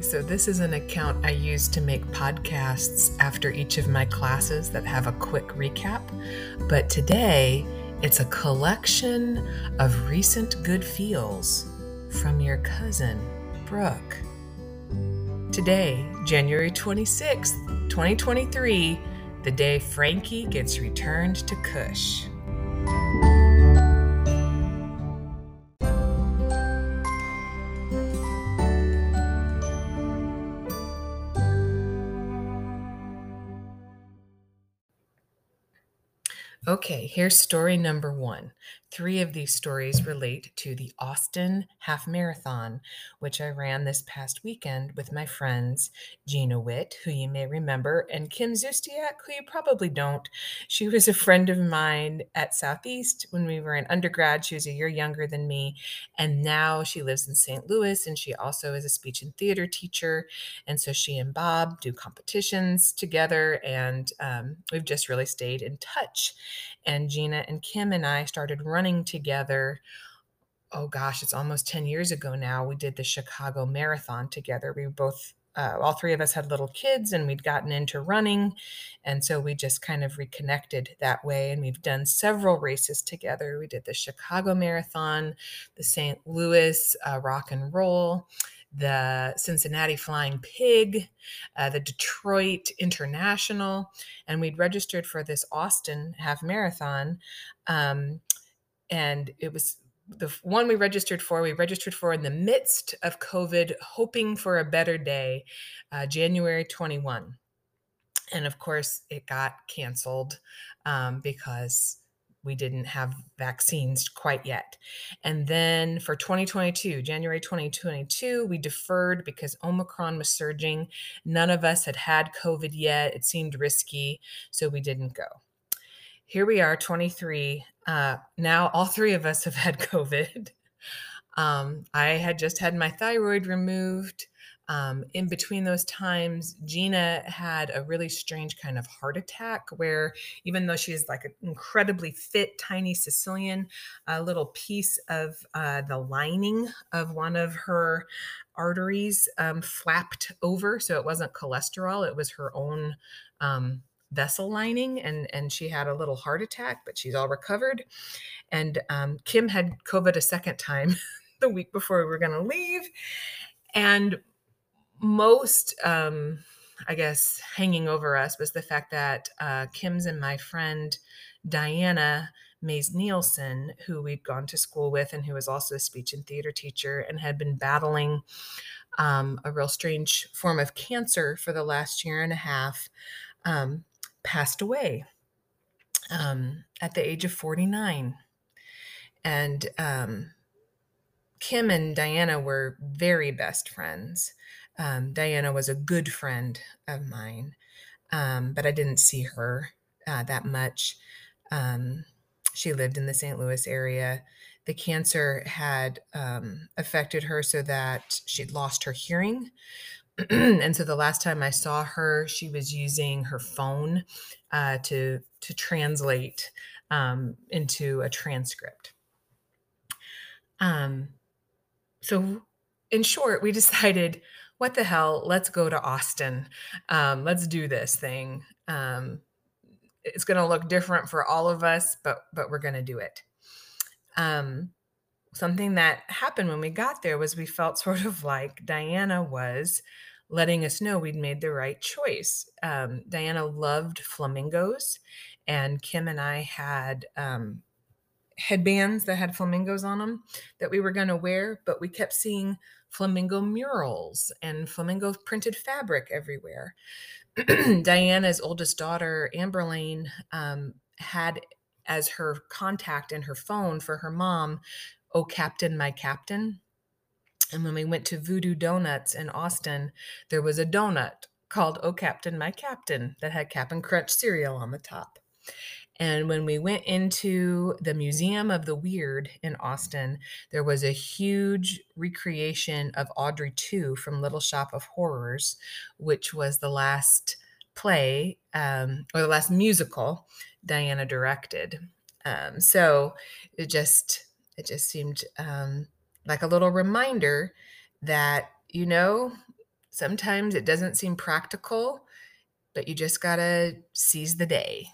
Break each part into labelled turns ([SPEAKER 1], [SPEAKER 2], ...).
[SPEAKER 1] So this is an account I use to make podcasts after each of my classes that have a quick recap. But today, it's a collection of recent good feels from your cousin, Brooke. Today, January 26th, 2023, the day Frankie gets returned to Cush. Okay, here's story number one. Three of these stories relate to the Austin Half Marathon, which I ran this past weekend with my friends Gina Witt, who you may remember, and Kim Zustiak, who you probably don't. She was a friend of mine at Southeast when we were in undergrad. She was a year younger than me, and now she lives in St. Louis, and she also is a speech and theater teacher. And so she and Bob do competitions together, and um, we've just really stayed in touch and Gina and Kim and I started running together. Oh gosh, it's almost 10 years ago now. We did the Chicago Marathon together. We both, uh, all three of us had little kids and we'd gotten into running. And so we just kind of reconnected that way. And we've done several races together. We did the Chicago Marathon, the St. Louis uh, Rock and Roll the Cincinnati Flying Pig, uh, the Detroit International, and we'd registered for this Austin half marathon. Um, and it was the one we registered for, we registered for in the midst of COVID, hoping for a better day, uh, January 21. And of course, it got canceled um, because we didn't have vaccines quite yet. And then for 2022, January 2022, we deferred because Omicron was surging. None of us had had COVID yet. It seemed risky, so we didn't go. Here we are, 23. Uh, now, all three of us have had COVID. Um, I had just had my thyroid removed. Um, in between those times, Gina had a really strange kind of heart attack where, even though she's like an incredibly fit, tiny Sicilian, a little piece of uh, the lining of one of her arteries um, flapped over. So it wasn't cholesterol, it was her own. Um, vessel lining and and she had a little heart attack but she's all recovered and um, kim had covid a second time the week before we were going to leave and most um i guess hanging over us was the fact that uh kim's and my friend diana mays nielsen who we'd gone to school with and who was also a speech and theater teacher and had been battling um, a real strange form of cancer for the last year and a half um, passed away um, at the age of 49 and um, kim and diana were very best friends um, Diana was a good friend of mine, um, but I didn't see her uh, that much. Um, she lived in the St. Louis area. The cancer had um, affected her so that she'd lost her hearing. and so the last time I saw her, she was using her phone uh, to to translate um, into a transcript. Um, so, in short, we decided what the hell? Let's go to Austin. Um, let's do this thing. Um, it's going to look different for all of us, but but we're going to do it. Um, something that happened when we got there was we felt sort of like Diana was letting us know we'd made the right choice. Um, Diana loved flamingos, and Kim and I had um, headbands that had flamingos on them that we were going to wear, but we kept seeing flamingo murals and flamingo printed fabric everywhere. Diana's oldest daughter, Amberlane, um, had as her contact in her phone for her mom, Oh Captain, My Captain. And when we went to Voodoo Donuts in Austin, there was a donut called Oh Captain, My Captain that had Cap'n Crunch cereal on the top. And when we went into the Museum of the Weird in Austin, there was a huge recreation of Audrey 2 from Little Shop of Horrors, which was the last play um, or the last musical Diana directed. Um, so it just it just seemed um, like a little reminder that you know Sometimes it doesn't seem practical, but you just gotta seize the day.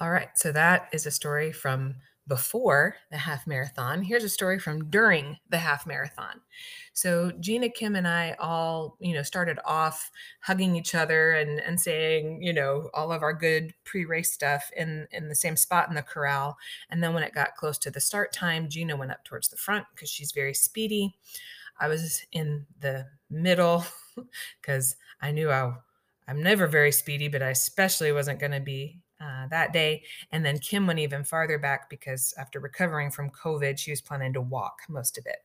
[SPEAKER 1] All right, so that is a story from before the half marathon. Here's a story from during the half marathon. So Gina, Kim, and I all, you know, started off hugging each other and and saying, you know, all of our good pre-race stuff in in the same spot in the corral. And then when it got close to the start time, Gina went up towards the front because she's very speedy. I was in the middle because I knew I I'm never very speedy, but I especially wasn't going to be uh, that day. And then Kim went even farther back because after recovering from COVID, she was planning to walk most of it.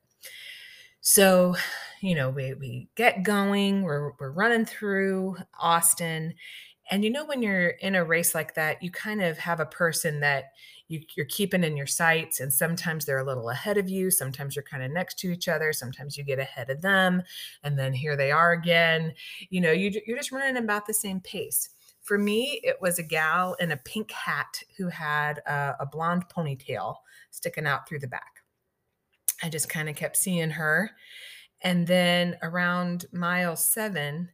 [SPEAKER 1] So, you know, we, we get going, we're, we're running through Austin. And you know, when you're in a race like that, you kind of have a person that you, you're keeping in your sights, and sometimes they're a little ahead of you. Sometimes you're kind of next to each other. Sometimes you get ahead of them, and then here they are again. You know, you, you're just running about the same pace. For me, it was a gal in a pink hat who had a, a blonde ponytail sticking out through the back. I just kind of kept seeing her. And then around mile seven,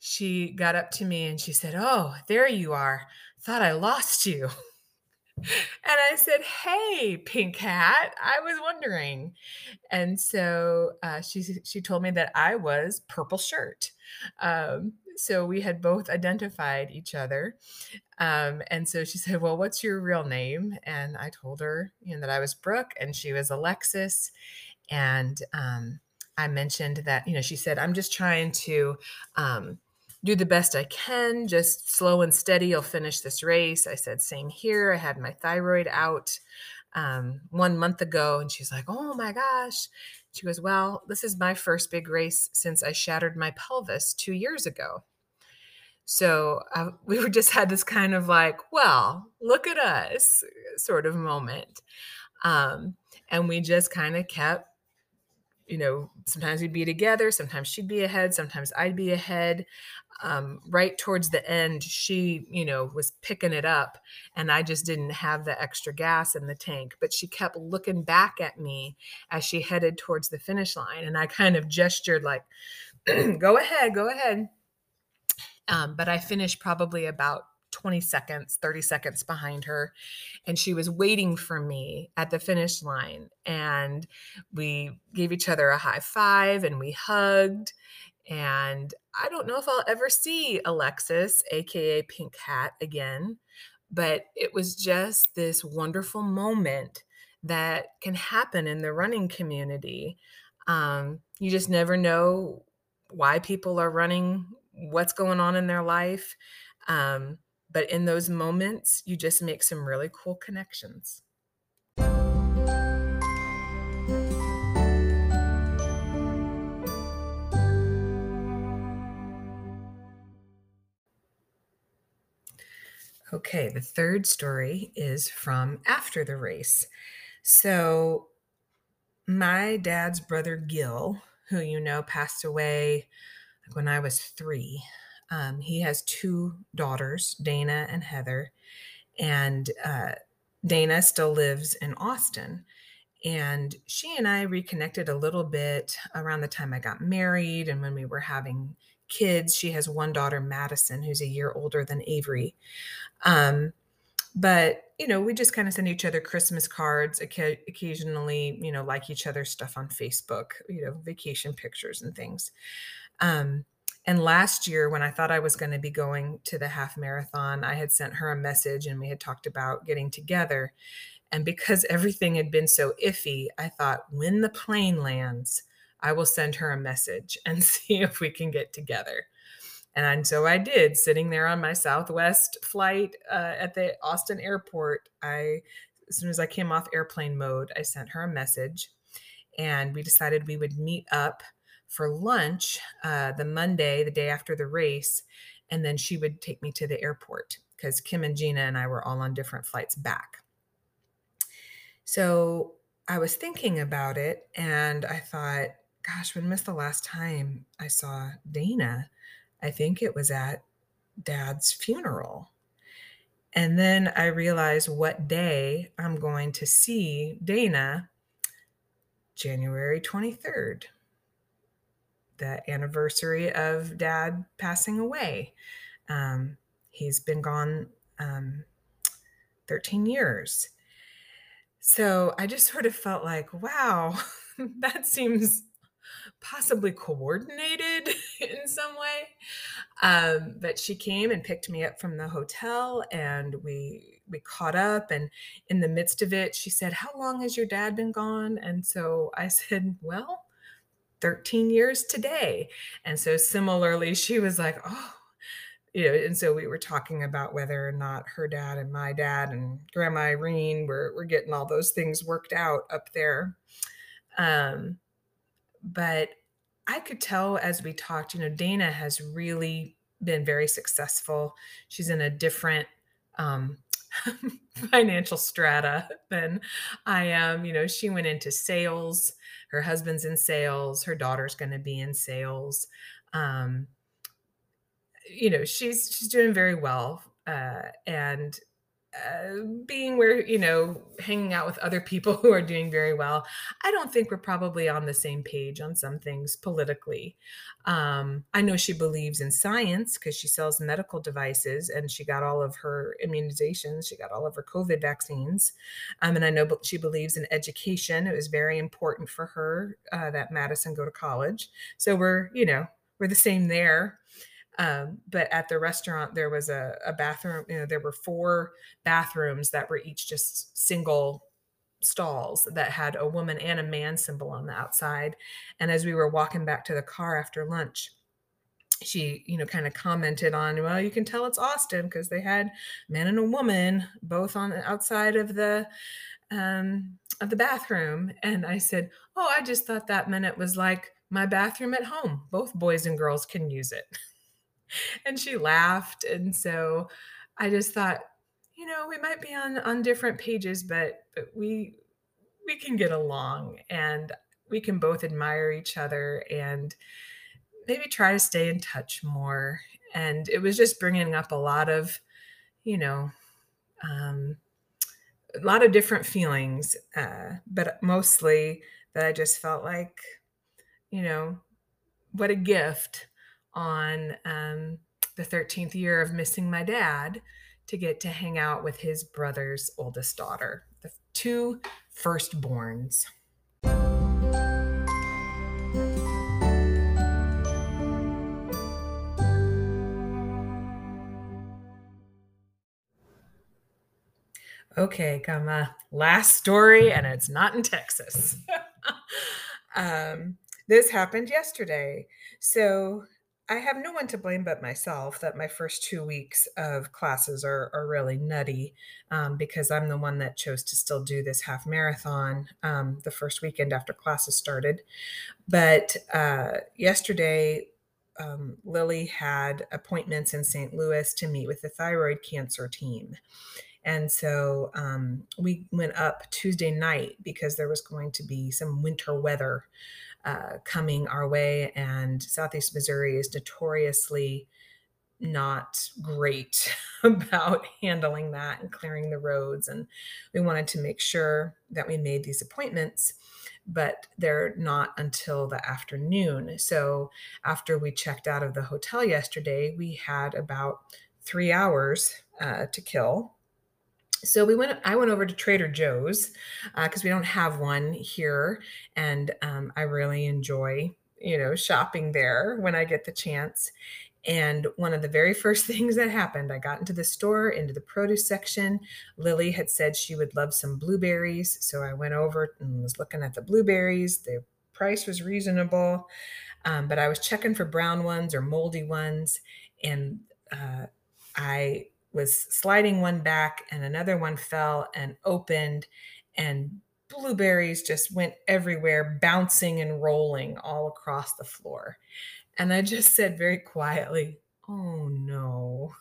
[SPEAKER 1] she got up to me and she said, Oh, there you are. Thought I lost you. And I said, Hey, pink hat, I was wondering. And so uh, she, she told me that I was purple shirt. Um, so we had both identified each other. Um, and so she said, Well, what's your real name? And I told her, you know, that I was Brooke and she was Alexis. And um, I mentioned that, you know, she said, I'm just trying to um, do the best I can, just slow and steady. You'll finish this race. I said, Same here. I had my thyroid out um, one month ago. And she's like, Oh my gosh. She goes, Well, this is my first big race since I shattered my pelvis two years ago. So uh, we were just had this kind of like, well, look at us sort of moment. Um, and we just kind of kept, you know, sometimes we'd be together, sometimes she'd be ahead, sometimes I'd be ahead. Um, right towards the end, she, you know, was picking it up, and I just didn't have the extra gas in the tank. But she kept looking back at me as she headed towards the finish line, and I kind of gestured like, "Go ahead, go ahead." Um, but I finished probably about 20 seconds, 30 seconds behind her. And she was waiting for me at the finish line. And we gave each other a high five and we hugged. And I don't know if I'll ever see Alexis, AKA Pink Hat, again, but it was just this wonderful moment that can happen in the running community. Um, you just never know why people are running what's going on in their life. Um, but in those moments, you just make some really cool connections. Okay, the third story is from after the race. So, my dad's brother Gil, who you know passed away when I was three. Um, he has two daughters, Dana and Heather, and uh, Dana still lives in Austin. And she and I reconnected a little bit around the time I got married and when we were having kids. She has one daughter, Madison, who's a year older than Avery. Um, but you know, we just kind of send each other Christmas cards, occasionally, you know, like each other's stuff on Facebook, you know, vacation pictures and things. Um, and last year, when I thought I was going to be going to the half marathon, I had sent her a message and we had talked about getting together. And because everything had been so iffy, I thought, when the plane lands, I will send her a message and see if we can get together. And so I did, sitting there on my Southwest flight uh, at the Austin airport. I, as soon as I came off airplane mode, I sent her a message and we decided we would meet up for lunch uh, the Monday, the day after the race. And then she would take me to the airport because Kim and Gina and I were all on different flights back. So I was thinking about it and I thought, gosh, when was the last time I saw Dana? I think it was at dad's funeral. And then I realized what day I'm going to see Dana January 23rd, the anniversary of dad passing away. Um, he's been gone um, 13 years. So I just sort of felt like, wow, that seems possibly coordinated in some way. Um, but she came and picked me up from the hotel and we we caught up and in the midst of it she said how long has your dad been gone and so i said well 13 years today and so similarly she was like oh you know and so we were talking about whether or not her dad and my dad and grandma irene were, were getting all those things worked out up there um, but I could tell as we talked, you know, Dana has really been very successful. She's in a different um, financial strata than I am. You know, she went into sales. Her husband's in sales. Her daughter's going to be in sales. Um, you know, she's she's doing very well, uh, and uh, being where you know hanging out with other people who are doing very well i don't think we're probably on the same page on some things politically. Um, i know she believes in science because she sells medical devices and she got all of her immunizations she got all of her covid vaccines. Um, and i know she believes in education. It was very important for her uh, that madison go to college. So we're you know we're the same there um, but at the restaurant, there was a, a bathroom. You know, there were four bathrooms that were each just single stalls that had a woman and a man symbol on the outside. And as we were walking back to the car after lunch, she, you know, kind of commented on, well, you can tell it's Austin because they had man and a woman both on the outside of the um of the bathroom. And I said, Oh, I just thought that meant it was like my bathroom at home. Both boys and girls can use it. and she laughed. And so I just thought, you know, we might be on on different pages, but, but we we can get along and we can both admire each other and maybe try to stay in touch more. And it was just bringing up a lot of, you know, um, a lot of different feelings, uh, but mostly that I just felt like, you know, what a gift on um, the 13th year of missing my dad to get to hang out with his brother's oldest daughter, the two firstborns. Okay, come uh, last story, and it's not in Texas. um, this happened yesterday. So I have no one to blame but myself that my first two weeks of classes are, are really nutty um, because I'm the one that chose to still do this half marathon um, the first weekend after classes started. But uh, yesterday, um, Lily had appointments in St. Louis to meet with the thyroid cancer team. And so um, we went up Tuesday night because there was going to be some winter weather uh, coming our way, and Southeast Missouri is notoriously not great about handling that and clearing the roads. And we wanted to make sure that we made these appointments, but they're not until the afternoon. So after we checked out of the hotel yesterday, we had about three hours uh, to kill so we went i went over to trader joe's because uh, we don't have one here. And um, i really enjoy you know shopping there when i get the chance. And one of the very first things that happened i got into the store into the produce section. Lily had said she would love some blueberries. So i went over and was looking at the blueberries. The price was reasonable. Um, but i was checking for brown ones or moldy ones. And uh, i was sliding one back and another one fell and opened and blueberries just went everywhere bouncing and rolling all across the floor. And i just said very quietly oh no.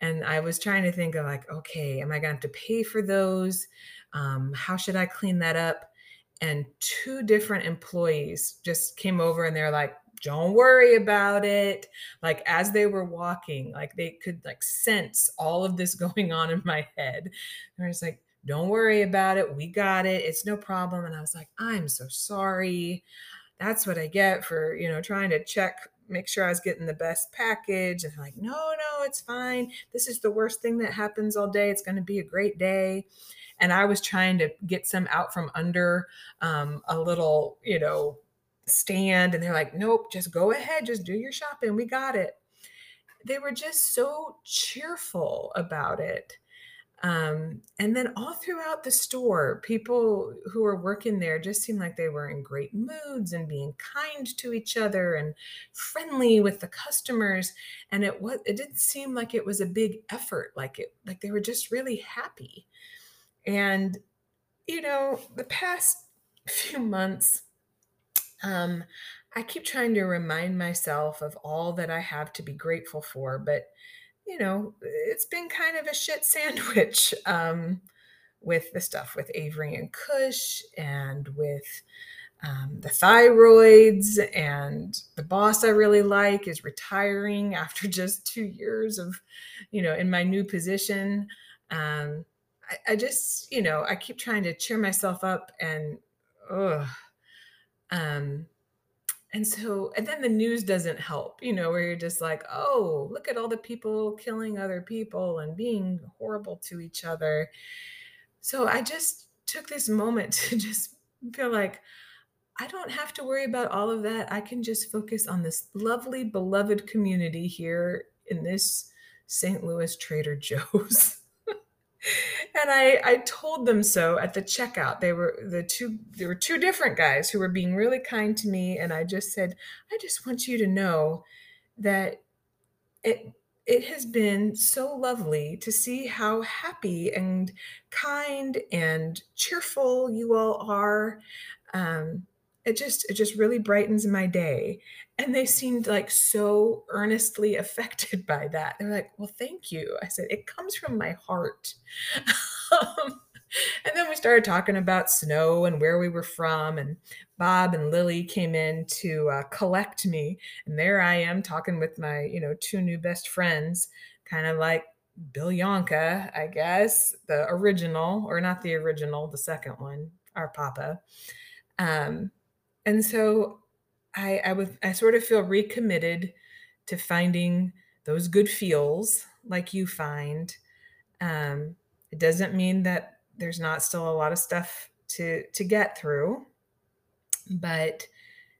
[SPEAKER 1] And i was trying to think of like okay am i going to have to pay for those? Um, how should i clean that up? And two different employees just came over and they're like don't worry about it. Like as they were walking, like they could like sense all of this going on in my head. And I was like, don't worry about it. We got it. It's no problem. And I was like, I'm so sorry. That's what I get for, you know, trying to check, make sure I was getting the best package. And like, no, no, it's fine. This is the worst thing that happens all day. It's going to be a great day. And I was trying to get some out from under um, a little, you know, stand. And they're like, nope, just go ahead. Just do your shopping. We got it. They were just so cheerful about it. Um, and then all throughout the store, people who were working there just seemed like they were in great moods and being kind to each other and friendly with the customers. And it was it didn't seem like it was a big effort, like it like they were just really happy. And you know, the past few months, um, I keep trying to remind myself of all that I have to be grateful for, but you know, it's been kind of a shit sandwich um, with the stuff with Avery and Cush and with um, the thyroids and the boss I really like is retiring after just two years of, you know, in my new position. Um, I, I just, you know, I keep trying to cheer myself up and, ugh, um, and so and then the news doesn't help you know where you're just like oh look at all the people killing other people and being horrible to each other. So i just took this moment to just feel like i don't have to worry about all of that. I can just focus on this lovely beloved community here in this st louis trader joe's and I, I told them so at the checkout. They were the two there were two different guys who were being really kind to me and I just said, "I just want you to know that it it has been so lovely to see how happy and kind and cheerful you all are. Um, it just it just really brightens my day. And they seemed like so earnestly affected by that. They're like well thank you. I said it comes from my heart. And then we started talking about snow and where we were from and bob and lily came in to uh, collect me. And there i am talking with my you know two new best friends kind of like bill yonka i guess the original or not the original the second one our papa. Um, and so I I I sort of feel recommitted to finding those good feels like you find. Um, it doesn't mean that there's not still a lot of stuff to to get through, but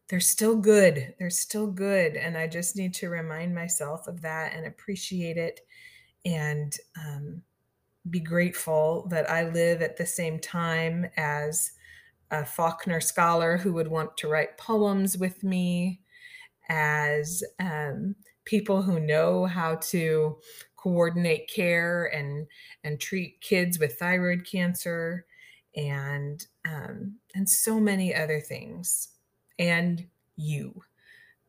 [SPEAKER 1] they're still good. They're still good, and I just need to remind myself of that and appreciate it, and um, be grateful that I live at the same time as a Faulkner scholar who would want to write poems with me, as um, people who know how to coordinate care and and treat kids with thyroid cancer, and um, and so many other things, and you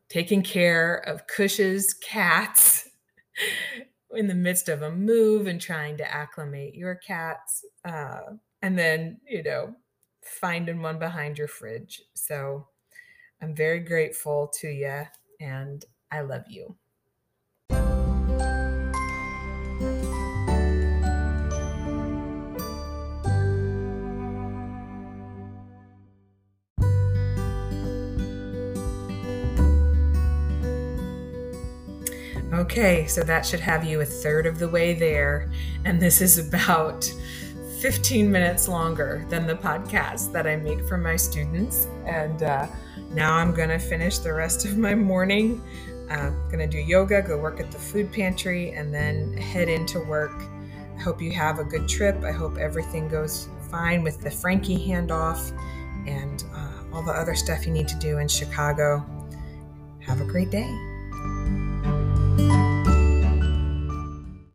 [SPEAKER 1] taking care of Cush's cats in the midst of a move and trying to acclimate your cats. Uh, and then, you know, finding one behind your fridge. So I'm very grateful to you and I love you. Okay, so that should have you a third of the way there. And this is about 15 minutes longer than the podcast that I make for my students. And uh, now I'm going to finish the rest of my morning. I'm uh, going to do yoga, go work at the food pantry, and then head into work. I hope you have a good trip. I hope everything goes fine with the Frankie handoff and uh, all the other stuff you need to do in Chicago. Have a great day.